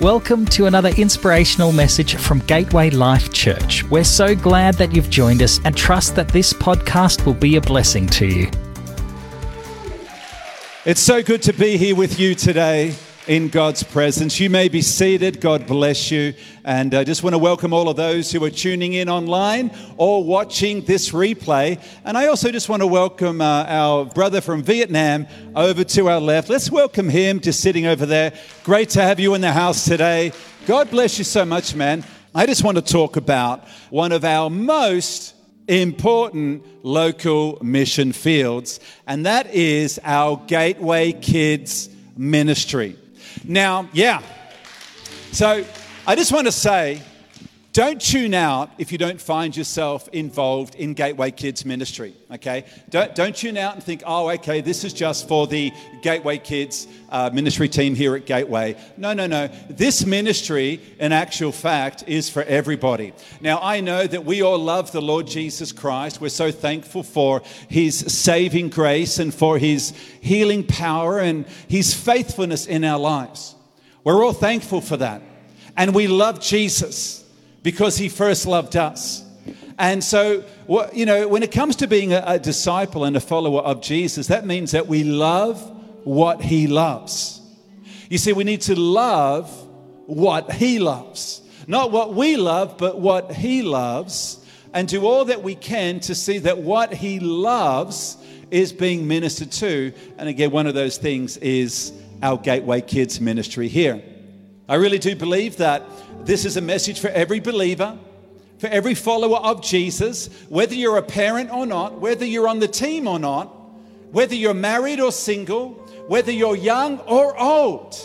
Welcome to another inspirational message from Gateway Life Church. We're so glad that you've joined us and trust that this podcast will be a blessing to you. It's so good to be here with you today in God's presence. You may be seated. God bless you. And I just want to welcome all of those who are tuning in online or watching this replay. And I also just want to welcome uh, our brother from Vietnam over to our left. Let's welcome him just sitting over there. Great to have you in the house today. God bless you so much, man. I just want to talk about one of our most important local mission fields, and that is our Gateway Kids ministry. Now, yeah. So I just want to say don't tune out if you don't find yourself involved in Gateway Kids ministry, okay? Don't, don't tune out and think, oh, okay, this is just for the Gateway Kids uh, ministry team here at Gateway. No, no, no. This ministry, in actual fact, is for everybody. Now, I know that we all love the Lord Jesus Christ. We're so thankful for his saving grace and for his healing power and his faithfulness in our lives. We're all thankful for that. And we love Jesus because he first loved us. And so, you know, when it comes to being a, a, disciple and a follower of Jesus, that means that we love what he loves. You see, we need to love what he loves. Not what we love, but what he loves. And do all that we can to see that what he loves is being ministered to. And again, one of those things is our Gateway Kids ministry here. I really do believe that this is a message for every believer, for every follower of Jesus, whether you're a parent or not, whether you're on the team or not, whether you're married or single, whether you're young or old.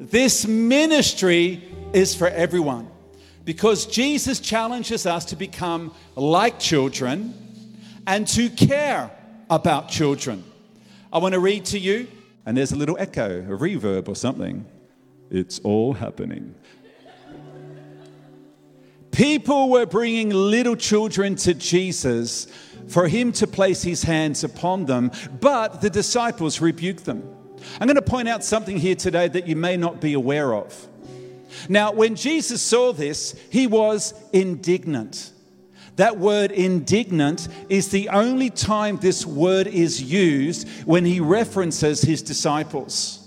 This ministry is for everyone because Jesus challenges us to become like children and to care about children. I want to read to you, and there's a little echo, a reverb or something. It's all happening. People were bringing little children to Jesus for him to place his hands upon them, but the disciples rebuked them. I'm going to point out something here today that you may not be aware of. Now, when Jesus saw this, he was indignant. That word indignant is the only time this word is used when he references his disciples.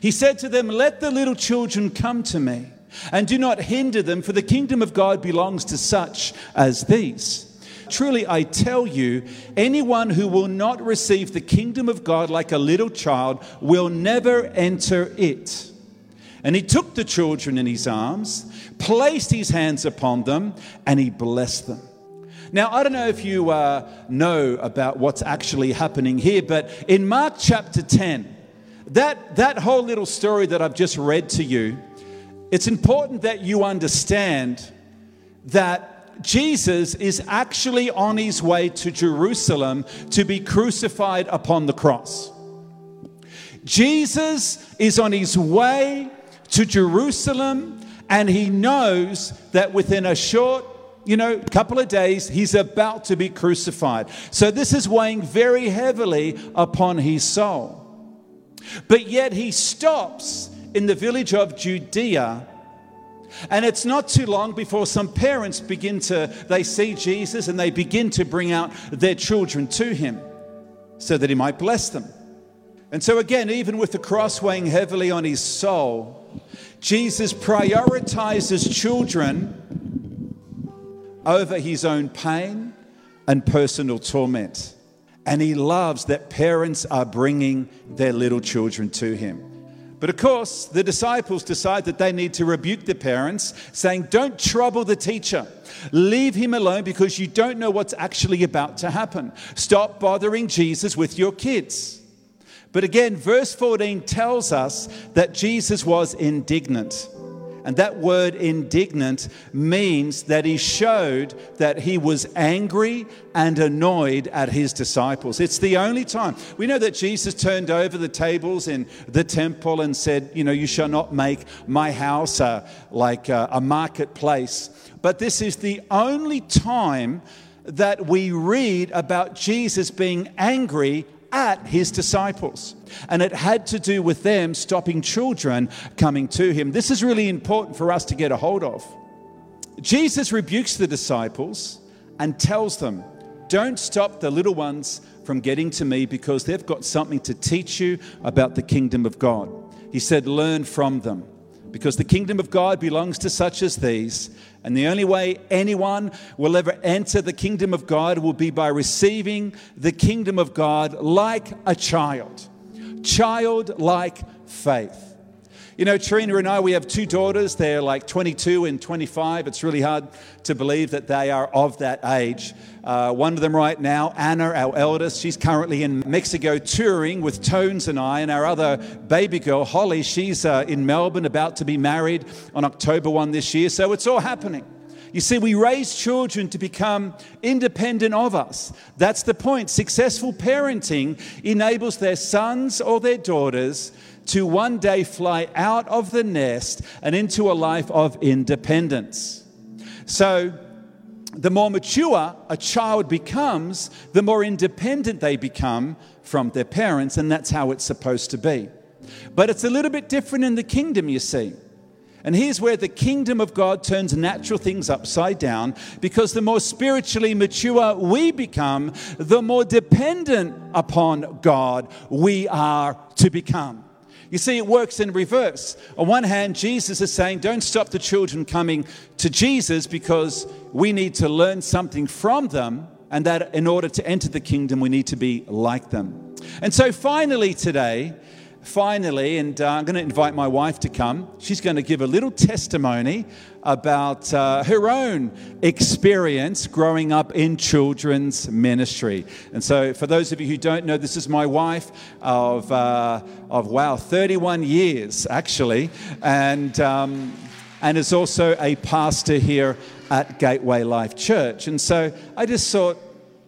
He said to them, Let the little children come to me and do not hinder them, for the kingdom of God belongs to such as these. Truly, I tell you, anyone who will not receive the kingdom of God like a little child will never enter it. And he took the children in his arms, placed his hands upon them, and he blessed them. Now, I don't know if you uh, know about what's actually happening here, but in Mark chapter 10, that, that whole little story that I've just read to you, it's important that you understand that Jesus is actually on his way to Jerusalem to be crucified upon the cross. Jesus is on his way to Jerusalem and he knows that within a short you know, couple of days, he's about to be crucified. So this is weighing very heavily upon his soul. But yet he stops in the village of Judea. And it's not too long before some parents begin to, they see Jesus and they begin to bring out their children to him so that he might bless them. And so, again, even with the cross weighing heavily on his soul, Jesus prioritizes children over his own pain and personal torment. And he loves that parents are bringing their little children to him. But of course, the disciples decide that they need to rebuke the parents, saying, Don't trouble the teacher. Leave him alone because you don't know what's actually about to happen. Stop bothering Jesus with your kids. But again, verse 14 tells us that Jesus was indignant. And that word indignant means that he showed that he was angry and annoyed at his disciples. It's the only time. We know that Jesus turned over the tables in the temple and said, You know, you shall not make my house a, like a, a marketplace. But this is the only time that we read about Jesus being angry at his disciples. And it had to do with them stopping children coming to him. This is really important for us to get a hold of. Jesus rebukes the disciples and tells them, Don't stop the little ones from getting to me because they've got something to teach you about the kingdom of God. He said, Learn from them because the kingdom of God belongs to such as these. And the only way anyone will ever enter the kingdom of God will be by receiving the kingdom of God like a child. Childlike faith. You know, Trina and I, we have two daughters. They're like 22 and 25. It's really hard to believe that they are of that age. Uh, one of them right now, Anna, our eldest, she's currently in Mexico touring with Tones and I. And our other baby girl, Holly, she's uh, in Melbourne about to be married on October 1 this year. So it's all happening. You see, we raise children to become independent of us. That's the point. Successful parenting enables their sons or their daughters to one day fly out of the nest and into a life of independence. So, the more mature a child becomes, the more independent they become from their parents, and that's how it's supposed to be. But it's a little bit different in the kingdom, you see. And here's where the kingdom of God turns natural things upside down because the more spiritually mature we become, the more dependent upon God we are to become. You see, it works in reverse. On one hand, Jesus is saying, don't stop the children coming to Jesus because we need to learn something from them, and that in order to enter the kingdom, we need to be like them. And so finally, today, finally, and uh, I'm going to invite my wife to come. She's going to give a little testimony about uh, her own experience growing up in children's ministry. And so, for those of you who don't know, this is my wife of, uh, of wow, 31 years actually, and, um, and is also a pastor here at Gateway Life Church. And so, I just thought,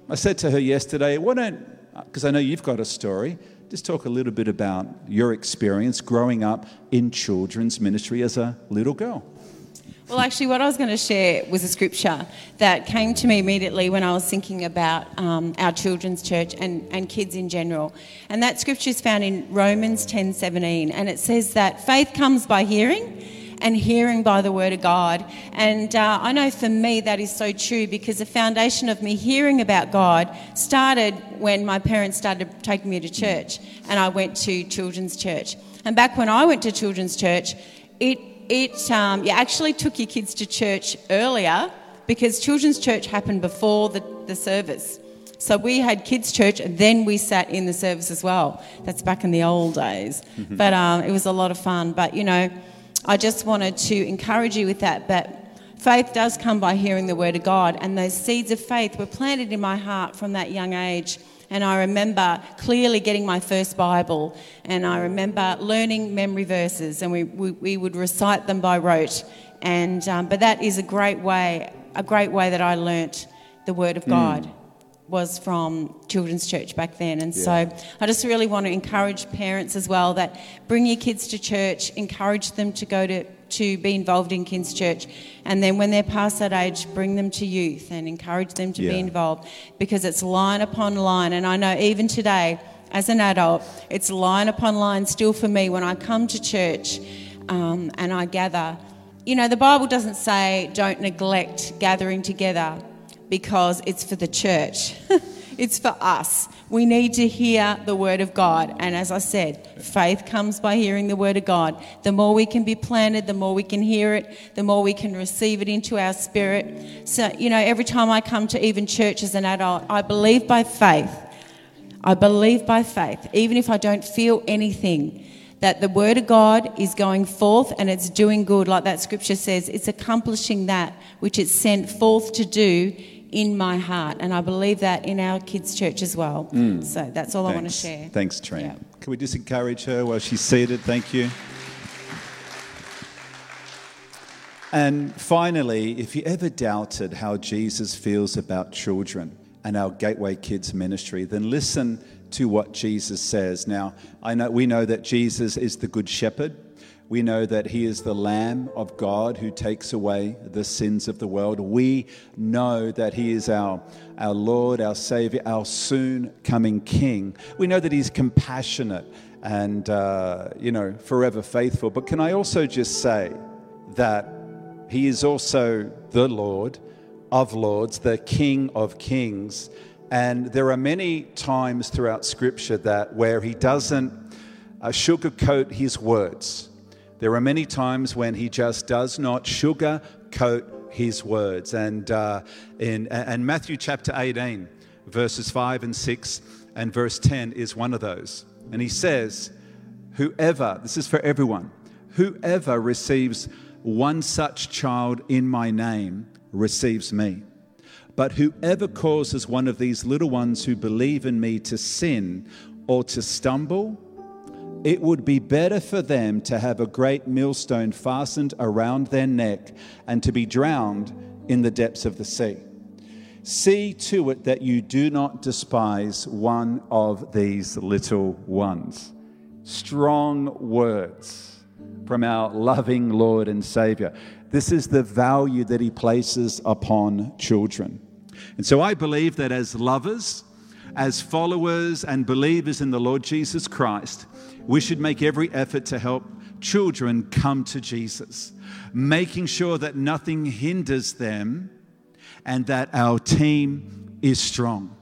I said to her yesterday, why don't, because I know you've got a story just talk a little bit about your experience growing up in children's ministry as a little girl. Well, actually, what I was going to share was a scripture that came to me immediately when I was thinking about um, our children's church and, and kids in general. And that scripture is found in Romans 10 17. And it says that faith comes by hearing and hearing by the word of God. And uh, I know for me that is so true because the foundation of me hearing about God started when my parents started taking me to church and I went to children's church. And back when I went to children's church, it, it um, you actually took your kids to church earlier because children's church happened before the, the service. So we had kids' church, and then we sat in the service as well. That's back in the old days. But um, it was a lot of fun. But you know, I just wanted to encourage you with that. But faith does come by hearing the word of God, and those seeds of faith were planted in my heart from that young age. And I remember clearly getting my first Bible, and I remember learning memory verses, and we, we, we would recite them by rote. And um, but that is a great way, a great way that I learnt the Word of hmm. God. Mm was from children's church back then. And yeah. so i just really want to encourage parents as well that bring your kids to church encourage them to go to to be involved in kids church. And then when they're past that age bring them to youth and encourage them to yeah. be involved because it's line upon line. And i know even today as an adult it's line upon line still for me when i come to church um, and i gather. You know the bible doesn't say don't neglect gathering together because it's for the church. it's for us. We need to hear the word of God. And as I said, faith comes by hearing the word of God. The more we can be planted, the more we can hear it, the more we can receive it into our spirit. So, you know, every time I come to even church as an adult, I believe by faith. I believe by faith, even if I don't feel anything, that the word of God is going forth and it's doing good, like that scripture says. It's accomplishing that which it's sent forth to do in my heart. And I believe that in our kids' church as well. Mm. So that's all Thanks. I want to share. Thanks, Trent. Yeah. Can we just encourage her while she's seated? Thank you. And finally, if you ever doubted how Jesus feels about children and our Gateway Kids ministry, then listen to what Jesus says. Now, I know we know that Jesus is the good shepherd. We know that He is the Lamb of God who takes away the sins of the world. We know that He is our, our Lord, our Savior, our soon coming King. We know that He's compassionate and, uh, you know, forever faithful. But can I also just say that He is also the Lord of Lords, the King of Kings. And there are many times throughout Scripture that where He doesn't uh, sugarcoat His words there are many times when he just does not sugarcoat his words. And, uh, in, and Matthew chapter 18, verses 5 and 6 and verse 10 is one of those. And he says, Whoever, this is for everyone, whoever receives one such child in my name receives me. But whoever causes one of these little ones who believe in me to sin or to stumble, it would be better for them to have a great millstone fastened around their neck and to be drowned in the depths of the sea. See to it that you do not despise one of these little ones. Strong words from our loving Lord and Savior. This is the value that He places upon children. And so I believe that as lovers, as followers and believers in the Lord Jesus Christ, we should make every effort to help children come to Jesus, making sure that nothing hinders them and that our team is strong.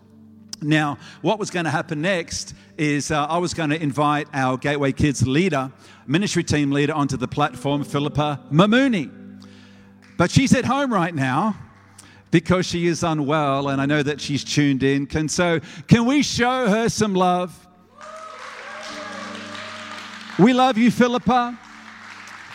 Now, what was going to happen next is uh, I was going to invite our Gateway Kids leader, ministry team leader, onto the platform, Philippa Mamuni. But she's at home right now because she is unwell, and I know that she's tuned in. Can so can we show her some love? We love you, Philippa,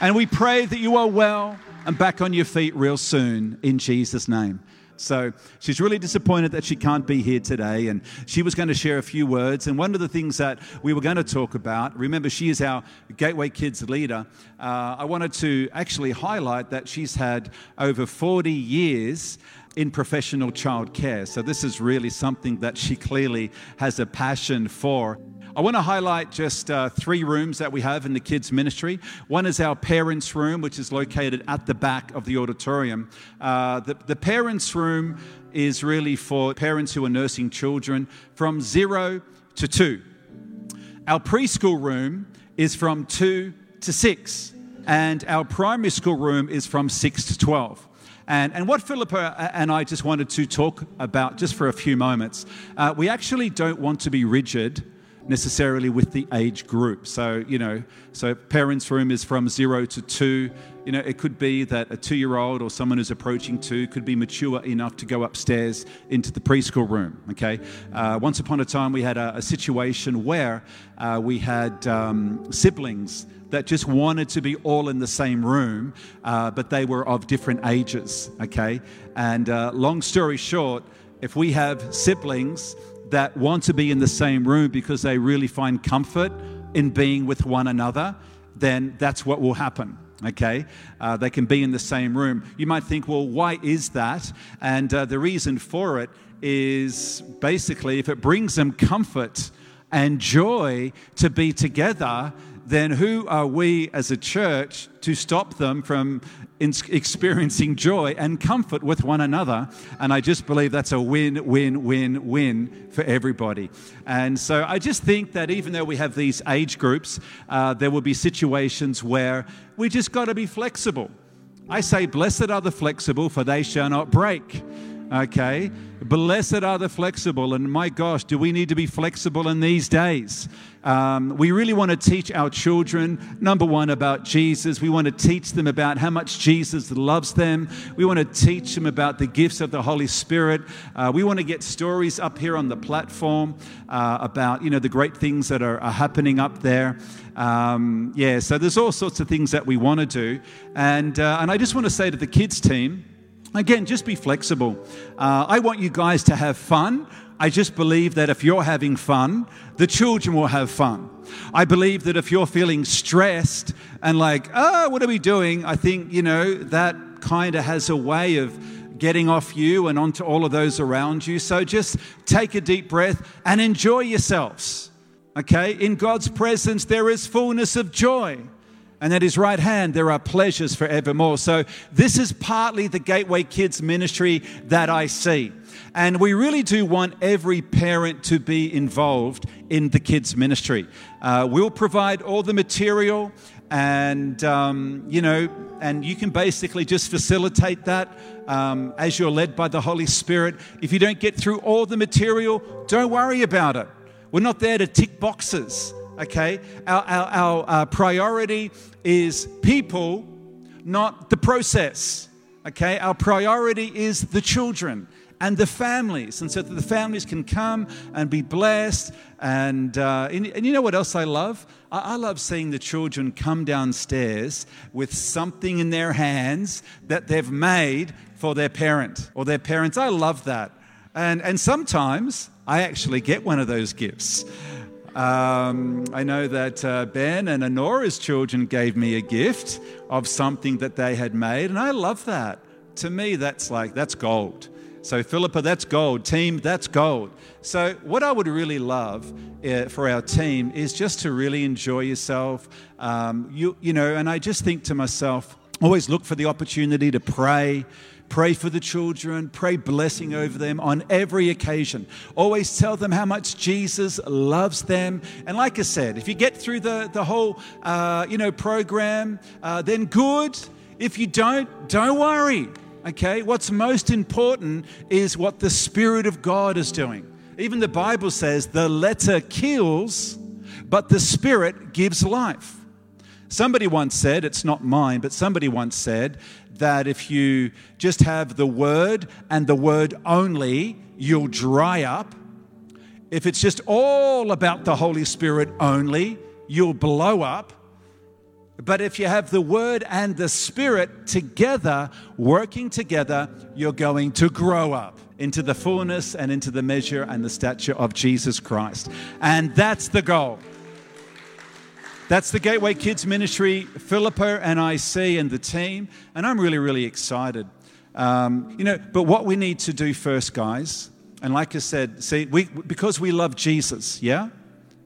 and we pray that you are well and back on your feet real soon in Jesus' name. So she's really disappointed that she can't be here today. And she was going to share a few words. And one of the things that we were going to talk about, remember, she is our Gateway Kids leader. Uh, I wanted to actually highlight that she's had over 40 years in professional childcare. So this is really something that she clearly has a passion for. I want to highlight just uh, three rooms that we have in the kids' ministry. One is our parents' room, which is located at the back of the auditorium. Uh, the, the parents' room is really for parents who are nursing children from zero to two. Our preschool room is from two to six, and our primary school room is from six to 12. And, and what Philippa and I just wanted to talk about just for a few moments, uh, we actually don't want to be rigid necessarily with the age group. So, you know, so parents' room is from zero to two. You know, it could be that a two year old or someone who's approaching two could be mature enough to go upstairs into the preschool room. Okay. Uh, once upon a time, we had a, a situation where uh, we had um, siblings that just wanted to be all in the same room, uh, but they were of different ages. Okay. And uh, long story short, if we have siblings that want to be in the same room because they really find comfort in being with one another, then that's what will happen. Okay, uh, they can be in the same room. You might think, well, why is that? And uh, the reason for it is basically if it brings them comfort and joy to be together, then who are we as a church to stop them from experiencing joy and comfort with one another? And I just believe that's a win, win, win, win for everybody. And so I just think that even though we have these age groups, uh, there will be situations where we just got to be flexible. I say, Blessed are the flexible, for they shall not break. Okay? Blessed are the flexible. And my gosh, do we need to be flexible in these days? Um, we really want to teach our children, number one, about Jesus. We want to teach them about how much Jesus loves them. We want to teach them about the gifts of the Holy Spirit. Uh, we want to get stories up here on the platform uh, about, you know, the great things that are, are happening up there. Um, yeah, so there's all sorts of things that we want to do. And, uh, and I just want to say to the kids team, Again, just be flexible. Uh, I want you guys to have fun. I just believe that if you're having fun, the children will have fun. I believe that if you're feeling stressed and like, oh, what are we doing? I think, you know, that kind of has a way of getting off you and onto all of those around you. So just take a deep breath and enjoy yourselves. Okay? In God's presence, there is fullness of joy. And at his right hand there are pleasures forevermore. So, this is partly the Gateway Kids ministry that I see. And we really do want every parent to be involved in the kids' ministry. Uh, we'll provide all the material, and um, you know, and you can basically just facilitate that um, as you're led by the Holy Spirit. If you don't get through all the material, don't worry about it. We're not there to tick boxes okay? Our, our, our uh, priority is people, not the process, okay? Our priority is the children and the families, and so that the families can come and be blessed. And, uh, and, and, you know what else I love? I, I love seeing the children come downstairs with something in their hands that they've made for their parent or their parents. I love that. And, and sometimes I actually get one of those gifts. Um, I know that uh, Ben and Honora's children gave me a gift of something that they had made, and I love that. To me, that's like, that's gold. So, Philippa, that's gold. Team, that's gold. So, what I would really love uh, for our team is just to really enjoy yourself. Um, you, you know, and I just think to myself, always look for the opportunity to pray, Pray for the children, pray blessing over them on every occasion. Always tell them how much Jesus loves them. And like I said, if you get through the, the whole uh, you know, program, uh, then good. If you don't, don't worry. Okay? What's most important is what the Spirit of God is doing. Even the Bible says the letter kills, but the Spirit gives life. Somebody once said, it's not mine, but somebody once said that if you just have the word and the word only, you'll dry up. If it's just all about the Holy Spirit only, you'll blow up. But if you have the Word and the Spirit together, working together, you're going to grow up into the fullness and into the measure and the stature of Jesus Christ. And that's the goal. That's the Gateway Kids Ministry, Philippa and I see, and the team. And I'm really, really excited. Um, you know, but what we need to do first, guys, and like I said, see, we, because we love Jesus, yeah?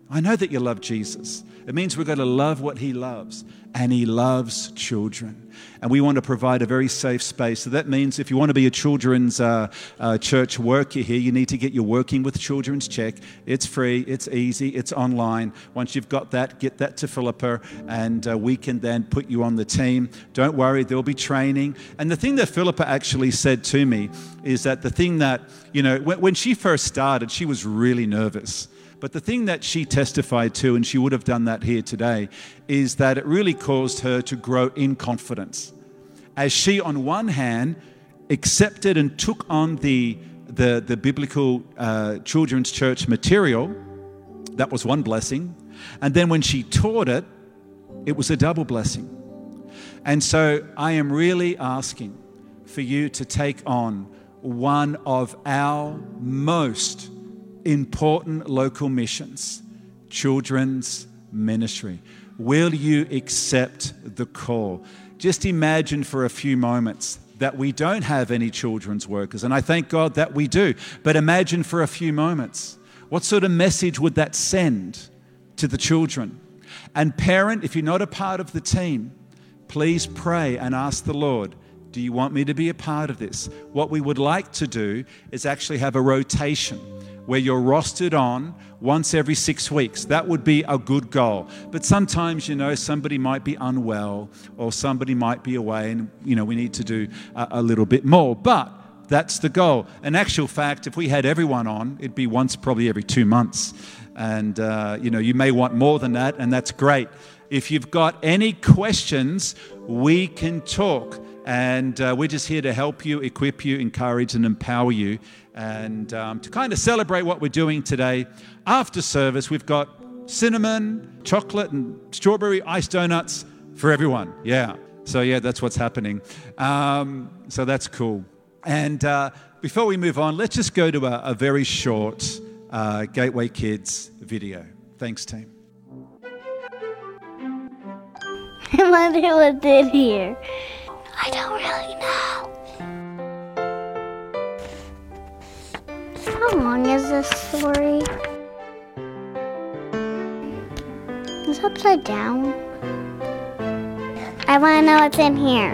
I know that you love Jesus. It means we've got to love what he loves, and he loves children. And we want to provide a very safe space. So that means if you want to be a children's uh, uh, church worker here, you need to get your Working with Children's check. It's free, it's easy, it's online. Once you've got that, get that to Philippa, and uh, we can then put you on the team. Don't worry, there'll be training. And the thing that Philippa actually said to me is that the thing that, you know, when, when she first started, she was really nervous but the thing that she testified to, and she would have done that here today, is that it really caused her to grow in confidence. As she, on one hand, accepted and took on the, the, the biblical uh, children's church material, that was one blessing. And then when she taught it, it was a double blessing. And so I am really asking for you to take on one of our most important local missions, children's ministry. Will you accept the call? Just imagine for a few moments that we don't have any children's workers, and I thank God that we do. But imagine for a few moments what sort of message would that send to the children? And, parent, if you're not a part of the team, please pray and ask the Lord do you want me to be a part of this? What we would like to do is actually have a rotation where you're rostered on once every six weeks. That would be a good goal. But sometimes, you know, somebody might be unwell or somebody might be away, and, you know, we need to do a, a little bit more. But that's the goal. In actual fact, if we had everyone on, it'd be once probably every two months. And, uh, you know, you may want more than that, and that's great. If you've got any questions, we can talk. And uh, we're just here to help you, equip you, encourage, and empower you. And um, to kind of celebrate what we're doing today, after service, we've got cinnamon, chocolate, and strawberry ice donuts for everyone. Yeah. So, yeah, that's what's happening. Um, so, that's cool. And uh, before we move on, let's just go to a, a very short uh, Gateway Kids video. Thanks, team. I wonder what's in here. I don't really know. How long is this story? It's upside down. I want to know what's in here.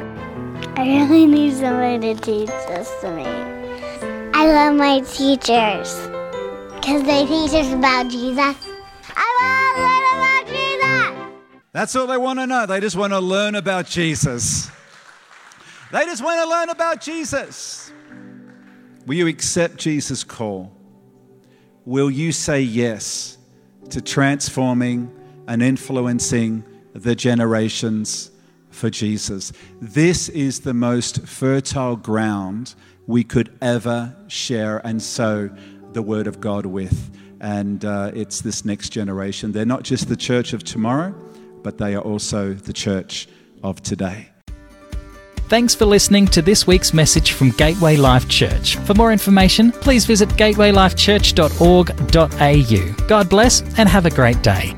I really need somebody to teach this to me. I love my teachers because they teach us about Jesus. I want to learn about Jesus. That's all they want to know. They just want to learn about Jesus. They just want to learn about Jesus. Will you accept Jesus' call? Will you say yes to transforming and influencing the generations for Jesus? This is the most fertile ground we could ever share and sow the Word of God with. And uh, it's this next generation. They're not just the church of tomorrow, but they are also the church of today. Thanks for listening to this week's message from Gateway Life Church. For more information, please visit gatewaylifechurch.org.au. God bless and have a great day.